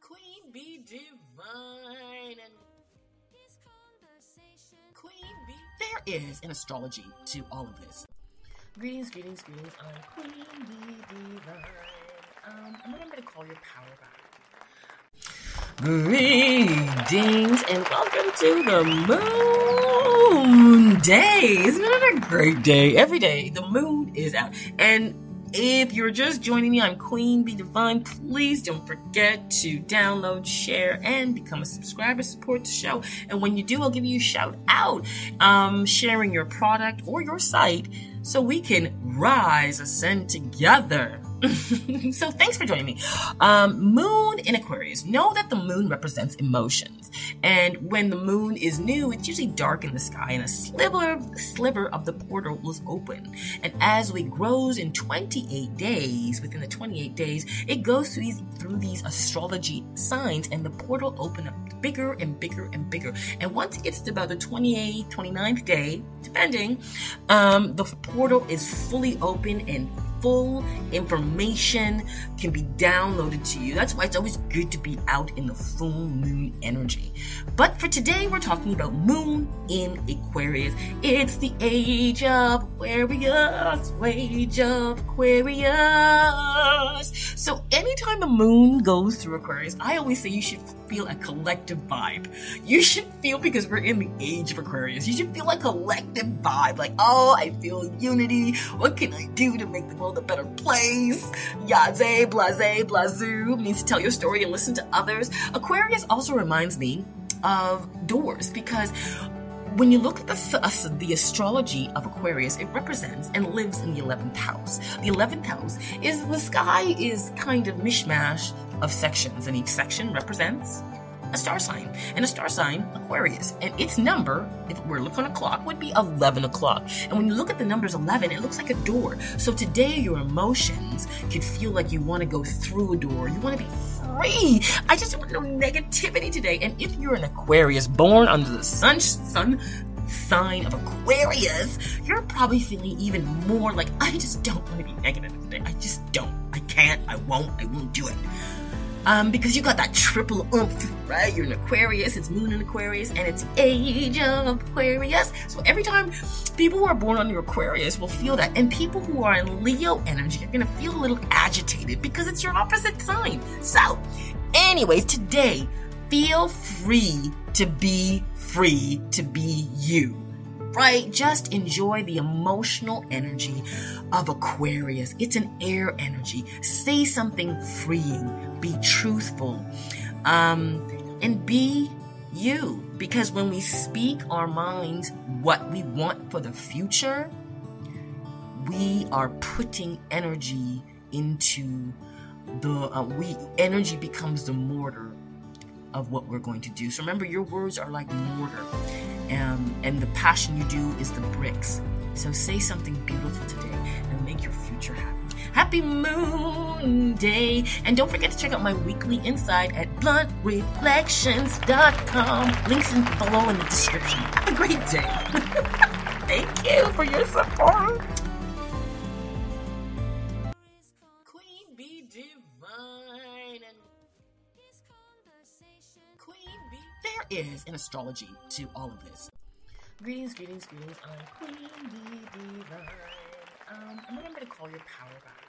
Queen Bee Divine and Queen Bee. There is an astrology to all of this. Greetings, greetings, greetings. I'm Queen Bee Divine. Um, I'm remember to call your power back. Greetings and welcome to the moon day. Isn't it a great day? Every day the moon is out. And if you're just joining me, I'm Queen Be Divine. Please don't forget to download, share, and become a subscriber. Support the show. And when you do, I'll give you a shout out, um, sharing your product or your site so we can rise, ascend together. so thanks for joining me. Um, moon in Aquarius. Know that the moon represents emotions, and when the moon is new, it's usually dark in the sky, and a sliver sliver of the portal will open. And as we grows in 28 days, within the 28 days, it goes through these through these astrology signs, and the portal open up bigger and bigger and bigger. And once it gets to about the 28th, 29th day, depending, um, the portal is fully open and full information can be downloaded to you. That's why it's always good to be out in the full moon energy. But for today, we're talking about moon in Aquarius. It's the age of Aquarius, age of Aquarius. So anytime a moon goes through Aquarius, I always say you should feel a collective vibe. You should feel because we're in the age of Aquarius. You should feel a collective vibe. Like, oh, I feel unity. What can I do to make the world a better place? Yaze, blase, blazoo means to tell your story and listen to others. Aquarius also reminds me of doors because when you look at the, the astrology of Aquarius, it represents and lives in the 11th house. The 11th house is the sky is kind of mishmash of sections, and each section represents a star sign, and a star sign, Aquarius. And its number, if we're looking on a clock, would be 11 o'clock. And when you look at the numbers 11, it looks like a door. So today, your emotions could feel like you want to go through a door. You want to be free. I just want no negativity today. And if you're an Aquarius born under the sun, sun sign of Aquarius, you're probably feeling even more like, I just don't want to be negative today. I just don't. I can't. I won't. I won't do it. Um, because you got that triple oomph, right? You're an Aquarius, it's moon in Aquarius, and it's age of Aquarius. So every time people who are born under Aquarius will feel that. And people who are in Leo energy are gonna feel a little agitated because it's your opposite sign. So, anyways, today, feel free to be free to be you right? Just enjoy the emotional energy of Aquarius. It's an air energy. Say something freeing, be truthful, um, and be you. Because when we speak our minds what we want for the future, we are putting energy into the uh, we energy becomes the mortar of what we're going to do. So remember, your words are like mortar, um, and the passion you do is the bricks. So say something beautiful today and make your future happy. Happy Moon Day! And don't forget to check out my weekly insight at bluntreflections.com. Links in below in the description. Have a great day. Thank you for your support. Queen is an astrology to all of this. Greetings, greetings, greetings. I'm Queen Divine. Um, I'm to call your power back.